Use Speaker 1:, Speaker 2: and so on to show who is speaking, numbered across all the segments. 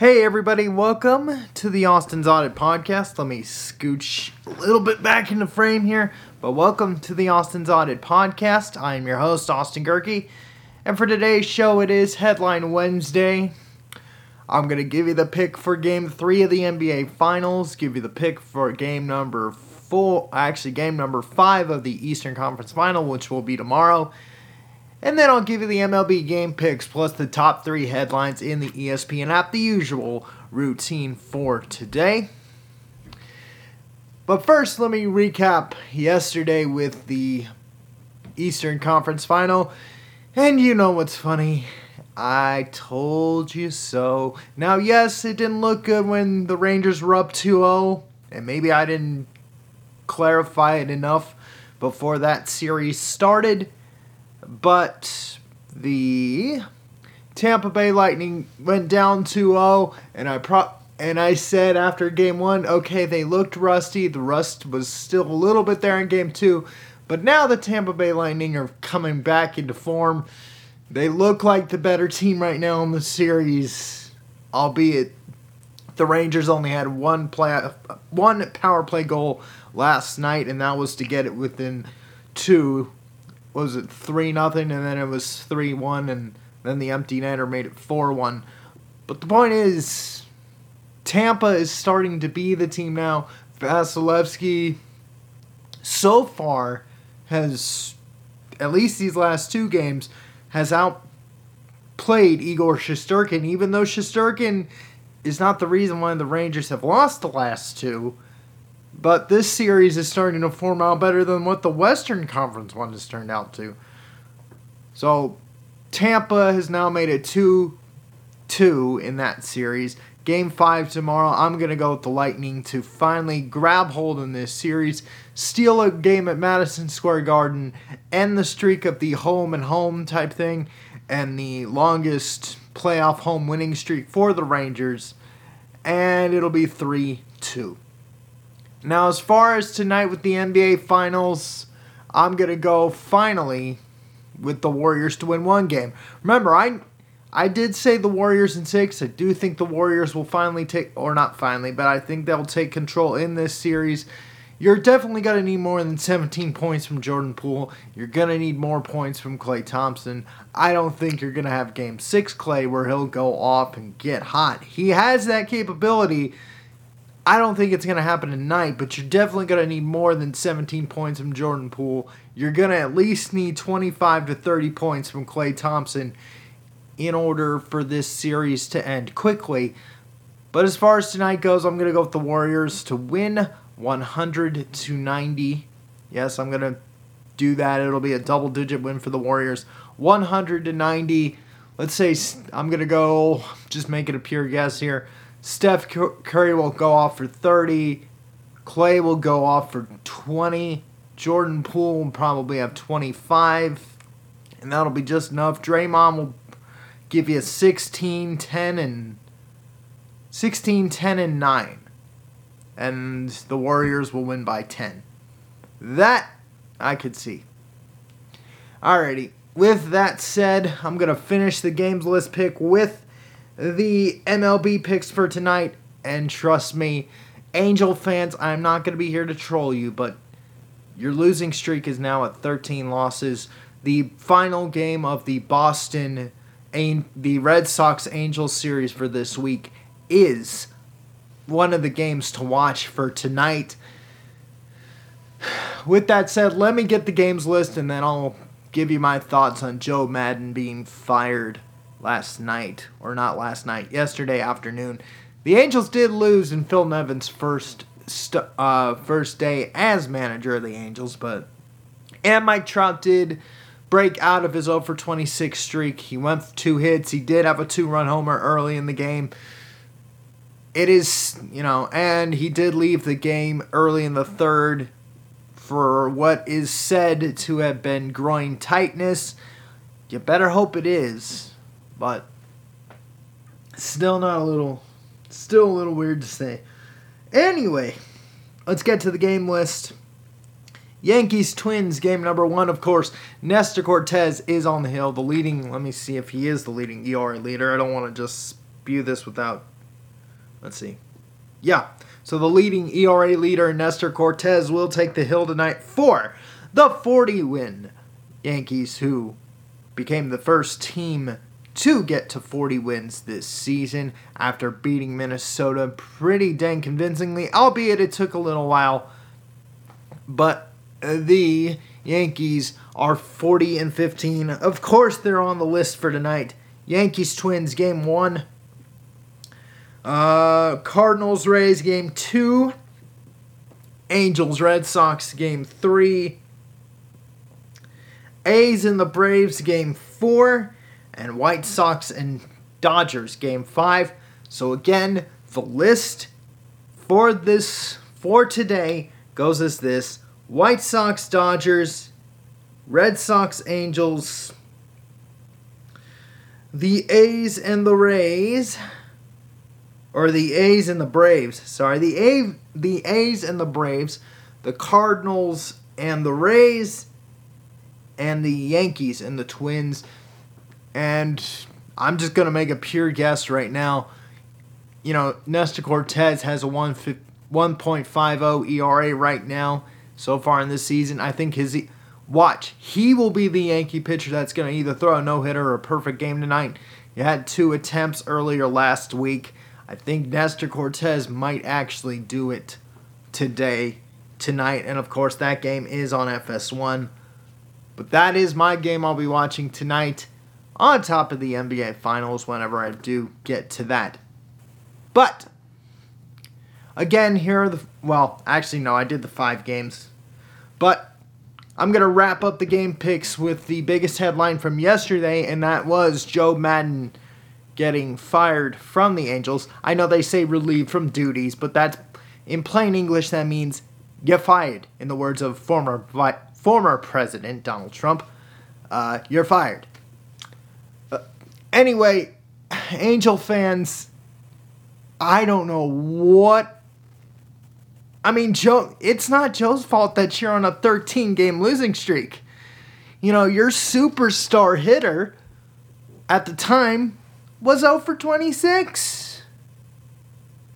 Speaker 1: Hey, everybody, welcome to the Austin's Audit Podcast. Let me scooch a little bit back into frame here, but welcome to the Austin's Audit Podcast. I am your host, Austin Gehrke, and for today's show, it is Headline Wednesday. I'm going to give you the pick for game three of the NBA Finals, give you the pick for game number four, actually, game number five of the Eastern Conference Final, which will be tomorrow. And then I'll give you the MLB game picks plus the top three headlines in the ESPN app, the usual routine for today. But first, let me recap yesterday with the Eastern Conference Final. And you know what's funny? I told you so. Now, yes, it didn't look good when the Rangers were up 2 0, and maybe I didn't clarify it enough before that series started but the Tampa Bay Lightning went down 2-0 and I pro and I said after game 1, okay, they looked rusty. The rust was still a little bit there in game 2, but now the Tampa Bay Lightning are coming back into form. They look like the better team right now in the series, albeit the Rangers only had one play one power play goal last night and that was to get it within 2 was it three nothing, and then it was three one, and then the empty netter made it four one. But the point is, Tampa is starting to be the team now. Vasilevskiy, so far, has at least these last two games has outplayed Igor Shesterkin, even though Shesterkin is not the reason why the Rangers have lost the last two. But this series is starting to form out better than what the Western Conference one has turned out to. So Tampa has now made it 2 2 in that series. Game 5 tomorrow, I'm going to go with the Lightning to finally grab hold in this series, steal a game at Madison Square Garden, end the streak of the home and home type thing, and the longest playoff home winning streak for the Rangers. And it'll be 3 2. Now, as far as tonight with the NBA Finals, I'm to go finally with the Warriors to win one game. Remember, I I did say the Warriors in six. I do think the Warriors will finally take, or not finally, but I think they'll take control in this series. You're definitely going to need more than 17 points from Jordan Poole. You're going to need more points from Klay Thompson. I don't think you're going to have game six Klay, where he'll go off and get hot. He has that capability I don't think it's going to happen tonight, but you're definitely going to need more than 17 points from Jordan Poole. You're going to at least need 25 to 30 points from Klay Thompson in order for this series to end quickly. But as far as tonight goes, I'm going to go with the Warriors to win 100 to 90. Yes, I'm going to do that. It'll be a double digit win for the Warriors. 100 to 90. Let's say I'm going to go, just make it a pure guess here. Steph Curry will go off for 30. Klay will go off for 20. Jordan Poole will probably have 25. And that'll be just enough. Draymond will give you 16, 10, and 16, 10, and 9. And the Warriors will win by 10. That I could see. Alrighty. With that said, I'm going to finish the games list pick with the MLB picks for tonight. And trust me, Angel fans, I'm not going to be here to troll you, but your losing streak is now at 13 losses. The final game of the Boston, the Red Sox Angels series for this week is one of the games to watch for tonight. With that said, let me get the games list and then I'll give you my thoughts on Joe Maddon being fired last night, or not last night, yesterday afternoon. The Angels did lose in Phil Nevin's first st- uh, first day as manager of the Angels, but and Mike Trout did break out of his 0 for 26 streak. He went two hits. He did have a two-run homer early in the game. It is, you know, and he did leave the game early in the third for what is said to have been groin tightness. You better hope it is but still not a little, still a little weird to say. Anyway, let's get to the game list. Yankees Twins game number one, of course. Nestor Cortes is on the hill, the leading. Let me see if he is the leading ERA leader. I don't want to just spew this without let's see. Yeah. So the leading ERA leader, Nestor Cortes, will take the hill tonight for the 40 win Yankees, who became the first team to get to 40 wins this season after beating Minnesota pretty dang convincingly, albeit it took a little while. But the Yankees are 40 and 15. Of course, they're on the list for tonight. Yankees Twins game one. Uh, Cardinals Rays game two. Angels Red Sox game three. A's and the Braves game four. And White Sox and Dodgers game five. So again, the list for this for today goes as this White Sox Dodgers, Red Sox Angels, the A's and the Rays, or the A's and the Braves. Sorry, the A the A's and the Braves, the Cardinals and the Rays, and the Yankees and the Twins. And I'm just gonna make a pure guess right now. You know, Nestor Cortes has a 1 1.50 ERA right now so far in this season. I think his Watch, he will be the Yankee pitcher that's going to either throw a no hitter or a perfect game tonight. He had two attempts earlier last week. I think Nestor Cortes might actually do it today, tonight, and of course, that game is on FS1. But that is my game I'll be watching tonight on top of the NBA Finals whenever I do get to that. But, again, here are the. Well, actually, no, I did the five games. But I'm to wrap up the game picks with the biggest headline from yesterday, and that was Joe Maddon getting fired from the Angels. I know they say relieved from duties, but that's in plain English that means get fired. In the words of former former President Donald Trump, uh, you're fired. Anyway, Angel fans, I don't know what I mean, Joe, it's not Joe's fault that you're on a 13 game losing streak. You know, your superstar hitter at the time was 0 for 26.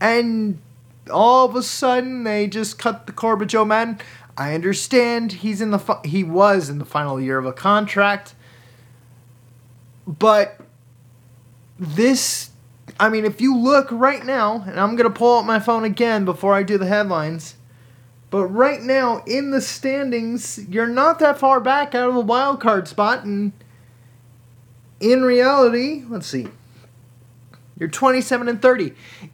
Speaker 1: And all of a sudden they just cut the cord with Joe Maddon. I understand he's in the fi- he was in the final year of a contract. But this I mean, if you look right now, and I'm going to pull up my phone again before I do the headlines, but right now in the standings, you're not that far back out of the wild card spot. And in reality, let's see, you're 27 and 30.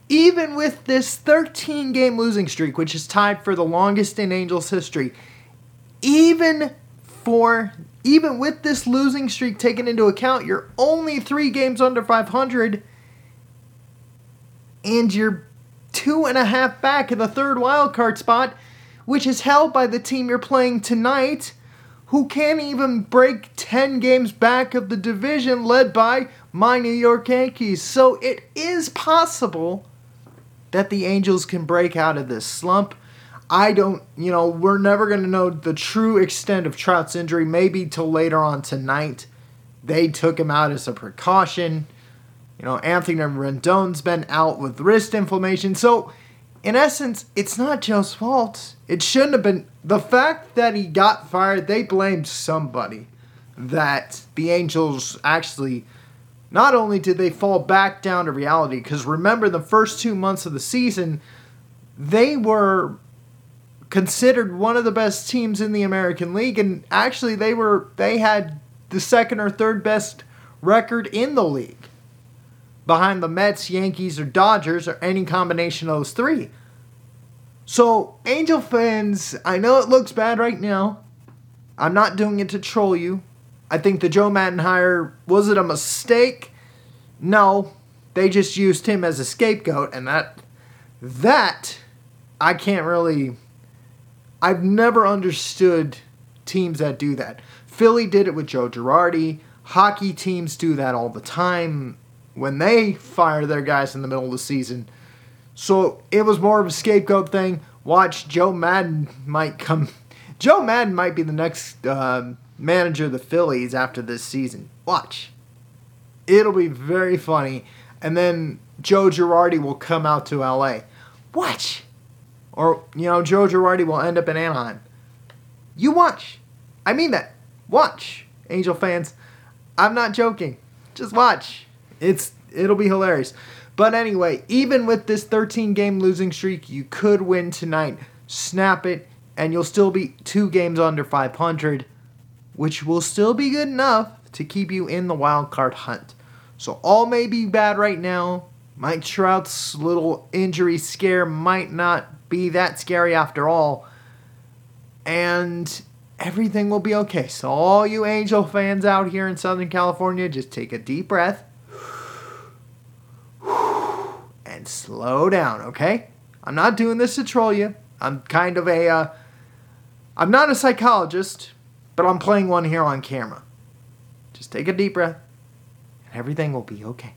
Speaker 1: Even with this 13 game losing streak, which is tied for the longest in Angels history, even for even with this losing streak taken into account, you're only three games under 500 and you're two and a half back in the third wild card spot, which is held by the team you're playing tonight, who can't even break 10 games back of the division led by my New York Yankees. So it is possible that the Angels can break out of this slump. I don't, you know, we're never going to know the true extent of Trout's injury, maybe till later on tonight. They took him out as a precaution. You know, Anthony Rendon's been out with wrist inflammation. So, in essence, it's not Joe's fault. It shouldn't have been. The fact that he got fired, they blamed somebody. That the Angels actually. Not only did they fall back down to reality, because remember the first two months of the season, they were considered one of the best teams in the American League, and actually they were they had the second or third best record in the league behind the Mets, Yankees, or Dodgers, or any combination of those three. So, Angel fans, I know it looks bad right now. I'm not doing it to troll you. I think the Joe Maddon hire was it a mistake? No, they just used him as a scapegoat, and that that I can't really. I've never understood teams that do that. Philly did it with Joe Girardi. Hockey teams do that all the time when they fire their guys in the middle of the season. So it was more of a scapegoat thing. Watch Joe Maddon might come. Joe Maddon might be the next uh, manager of the Phillies after this season. Watch. It'll be very funny. and then Joe Girardi will come out to LA. Watch. Or, you know, Joe Girardi will end up in Anaheim. You watch. I mean that. Watch, Angel fans. I'm not joking. Just watch. It's it'll be hilarious. But anyway, even with this 13 game losing streak, you could win tonight. Snap it, and you'll still be two games under 500, which will still be good enough to keep you in the wild card hunt. So all may be bad right now. Mike Trout's little injury scare might not be that scary after all. And everything will be okay. So all you Angel fans out here in Southern California, just take a deep breath and slow down, okay? I'm not doing this to troll you. I'm kind of a, uh, I'm not a psychologist, but I'm playing one here on camera. Just take a deep breath, and everything will be okay.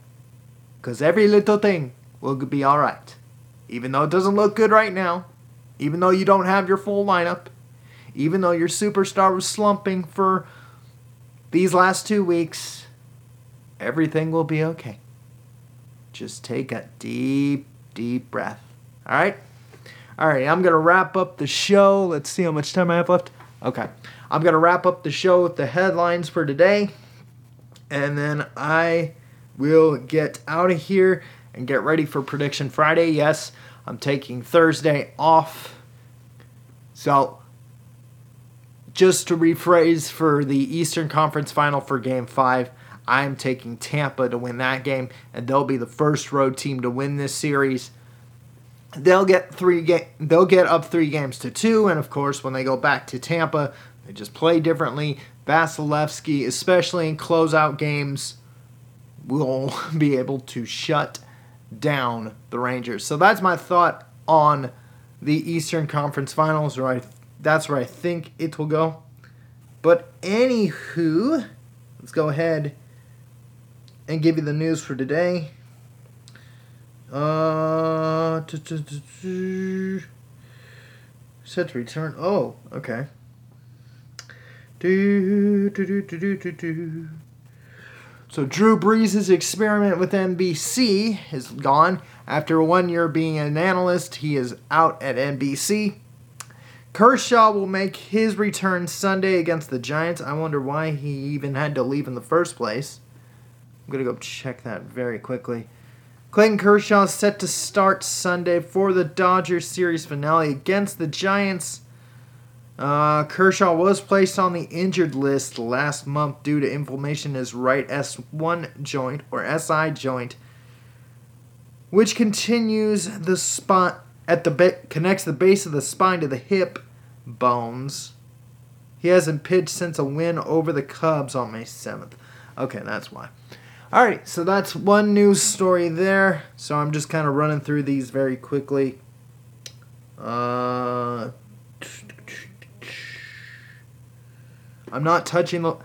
Speaker 1: Because every little thing will be alright. Even though it doesn't look good right now, even though you don't have your full lineup, even though your superstar was slumping for these last two weeks, everything will be okay. Just take a deep, deep breath. All right? All right, I'm going to wrap up the show. Let's see how much time I have left. Okay. I'm going to wrap up the show with the headlines for today. And then I will get out of here and get ready for Prediction Friday. Yes, I'm taking Thursday off. So, just to rephrase for the Eastern Conference Final for Game 5, I'm taking Tampa to win that game, and they'll be the first road team to win this series. They'll get three ga- they'll get up three games to two, and of course, when they go back to Tampa, they just play differently. Vasilevskiy, especially in closeout games, will be able to shut down the Rangers. So that's my thought on the Eastern Conference Finals. Right, that's where I think it will go. But anywho, let's go ahead and give you the news for today. Uh, set to return. Oh, okay. Do, do, do, do, do, do. So Drew Brees' experiment with NBC is gone. After one year being an analyst, he is out at NBC. Kershaw will make his return Sunday against the Giants. I wonder why he even had to leave in the first place. I'm going to go check that very quickly. Clayton Kershaw is set to start Sunday for the Dodgers series finale against the Giants. Uh, Kershaw was placed on the injured list last month due to inflammation in his right S1 joint or SI joint, which continues the spot at the ba- connects the base of the spine to the hip bones. He hasn't pitched since a win over the Cubs on May 7th. Okay, that's why. All right, so that's one news story there. So I'm just kind of running through these very quickly. Uh, I'm not touching the.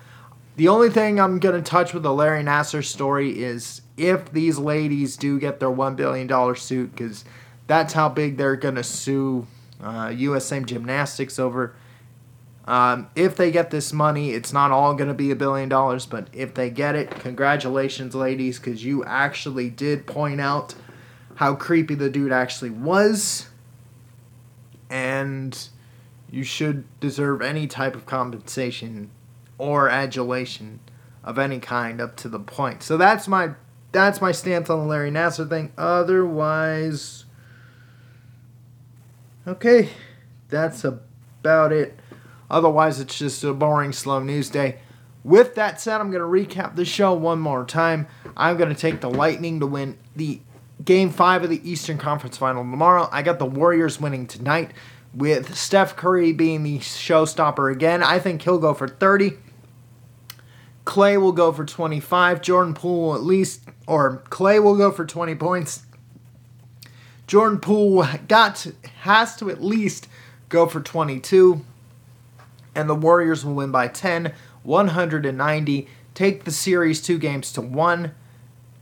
Speaker 1: The only thing I'm going to touch with the Larry Nassar story is if these ladies do get their $1 billion suit, because that's how big they're going to sue uh, USA Gymnastics over. Um, if they get this money, it's not all going to be a billion dollars, but if they get it, congratulations, ladies, because you actually did point out how creepy the dude actually was. And you should deserve any type of compensation or adulation of any kind up to the point. So that's my that's my stance on the Larry Nassar thing. Otherwise, okay, that's about it. Otherwise, it's just a boring, slow news day. With that said, I'm going to recap the show one more time. I'm going to take the Lightning to win the Game 5 of the Eastern Conference Final tomorrow. I got the Warriors winning tonight with Steph Curry being the showstopper again. I think he'll go for 30. Klay will go for 25. Jordan Poole will at least, or Klay will go for 20 points. Jordan Poole got to, has to at least go for 22. And the Warriors will win by 10, 190. Take the series two games to one.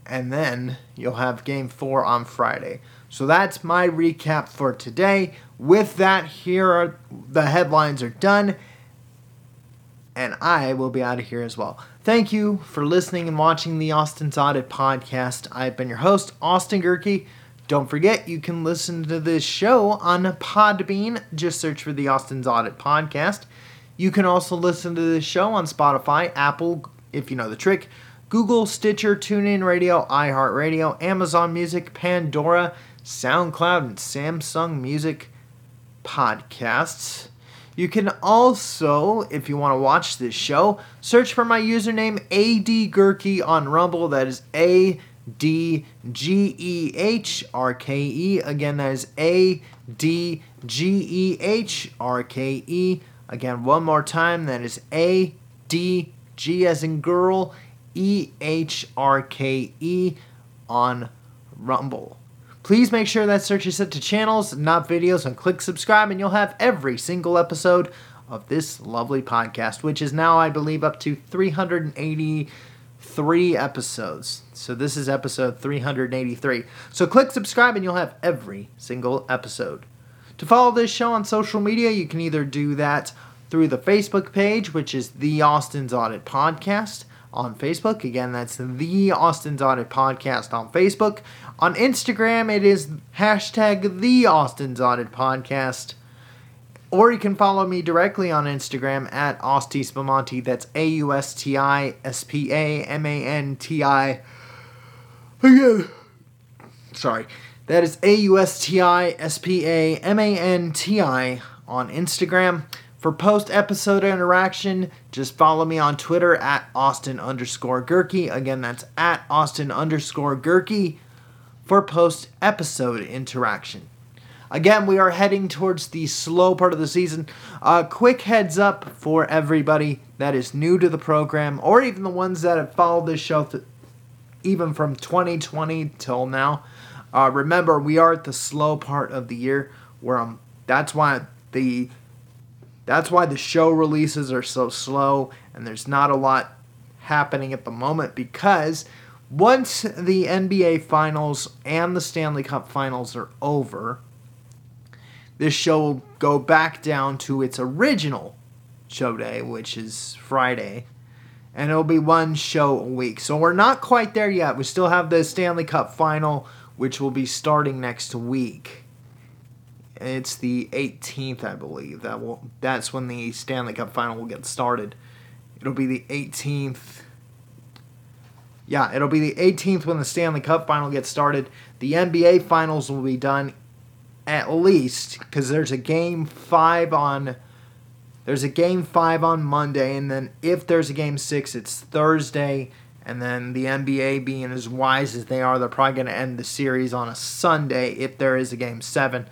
Speaker 1: And then you'll have game four on Friday. So that's my recap for today. With that, here are the headlines are done. and I will be out of here as well. Thank you for listening and watching the Austin's Audit podcast. I've been your host, Austin Gehrke. Don't forget, you can listen to this show on Podbean. Just search for the Austin's Audit podcast. You can also listen to this show on Spotify, Apple, if you know the trick, Google, Stitcher, TuneIn Radio, iHeartRadio, Amazon Music, Pandora, SoundCloud, and Samsung Music podcasts. You can also, if you want to watch this show, search for my username AD Gehrke on Rumble. That is A D G E H R K E. Again, that is A D G E H R K E. Again, one more time, that is A D G as in girl E H R K E on Rumble. Please make sure that search is set to channels, not videos, and click subscribe, and you'll have every single episode of this lovely podcast, which is now, I believe, up to 383 episodes. So this is episode 383. So click subscribe, and you'll have every single episode. To follow this show on social media, you can either do that through the Facebook page, which is the Austin's Audit Podcast on Facebook. Again, that's the Austin's Audit Podcast on Facebook. On Instagram, it is hashtag the Austin's Audit Podcast. Or you can follow me directly on Instagram at Austi Spamanti. That's A U S T I S P A M A N T I. Again. Sorry. That is A U S T I S P A M A N T I on Instagram. For post episode interaction, just follow me on Twitter at Austin underscore Gehrke. Again, that's at Austin underscore Gehrke for post episode interaction. Again, we are heading towards the slow part of the season. A uh, quick heads up for everybody that is new to the program, or even the ones that have followed this show th- even from 2020 till now. Uh, remember, we are at the slow part of the year where um, that's why the that's why the show releases are so slow and there's not a lot happening at the moment because once the NBA Finals and the Stanley Cup Finals are over, this show will go back down to its original show day, which is Friday, and it'll be one show a week. So we're not quite there yet. We still have the Stanley Cup Final, which will be starting next week. It's the 18th, I believe. That will that's when the Stanley Cup final will get started. It'll be the 18th. Yeah, it'll be the 18th when the Stanley Cup final gets started. The NBA finals will be done at least cuz there's a game 5 on there's a game 5 on Monday and then if there's a game 6 it's Thursday and then the NBA being as wise as they are, they're probably going to end the series on a Sunday if there is a game 7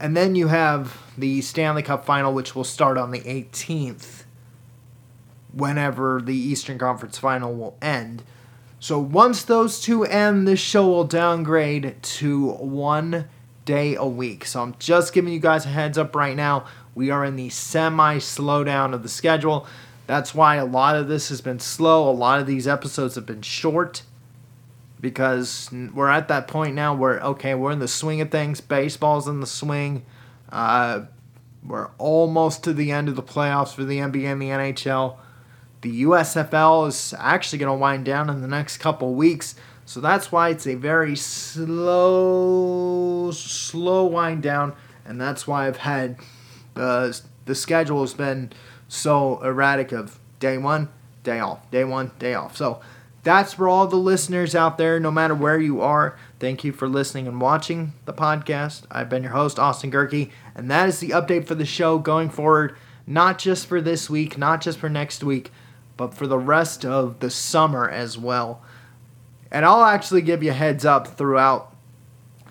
Speaker 1: and then you have the Stanley Cup final, which will start on the 18th, whenever the Eastern Conference final will end. So once those two end, this show will downgrade to one day a week. So I'm just giving you guys a heads up right now. We are in the semi slowdown of the schedule. That's why a lot of this has been slow. A lot of these episodes have been short because we're at that point now where okay, we're in the swing of things. Baseball's in the swing. Uh, we're almost to the end of the playoffs for the NBA and the NHL. The USFL is actually going to wind down in the next couple weeks, so that's why it's a very slow, slow wind down, and that's why I've had uh, the schedule has been so erratic of day one, day off, day one, day off. So that's for all the listeners out there, no matter where you are. Thank you for listening and watching the podcast. I've been your host, Austin Gehrke, and that is the update for the show going forward, not just for this week, not just for next week, but for the rest of the summer as well. And I'll actually give you heads up throughout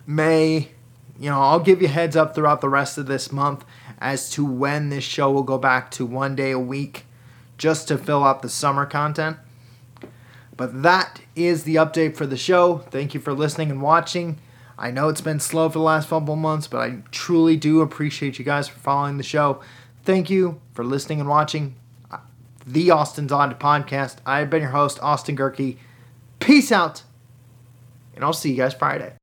Speaker 1: May. You know, I'll give you heads up throughout the rest of this month as to when this show will go back to one day a week just to fill out the summer content. But that is the update for the show. Thank you for listening and watching. I know it's been slow for the last couple months, but I truly do appreciate you guys for following the show. Thank you for listening and watching uh, the Austin's Audit Podcast. I've been your host, Austin Gehrke. Peace out, and I'll see you guys Friday.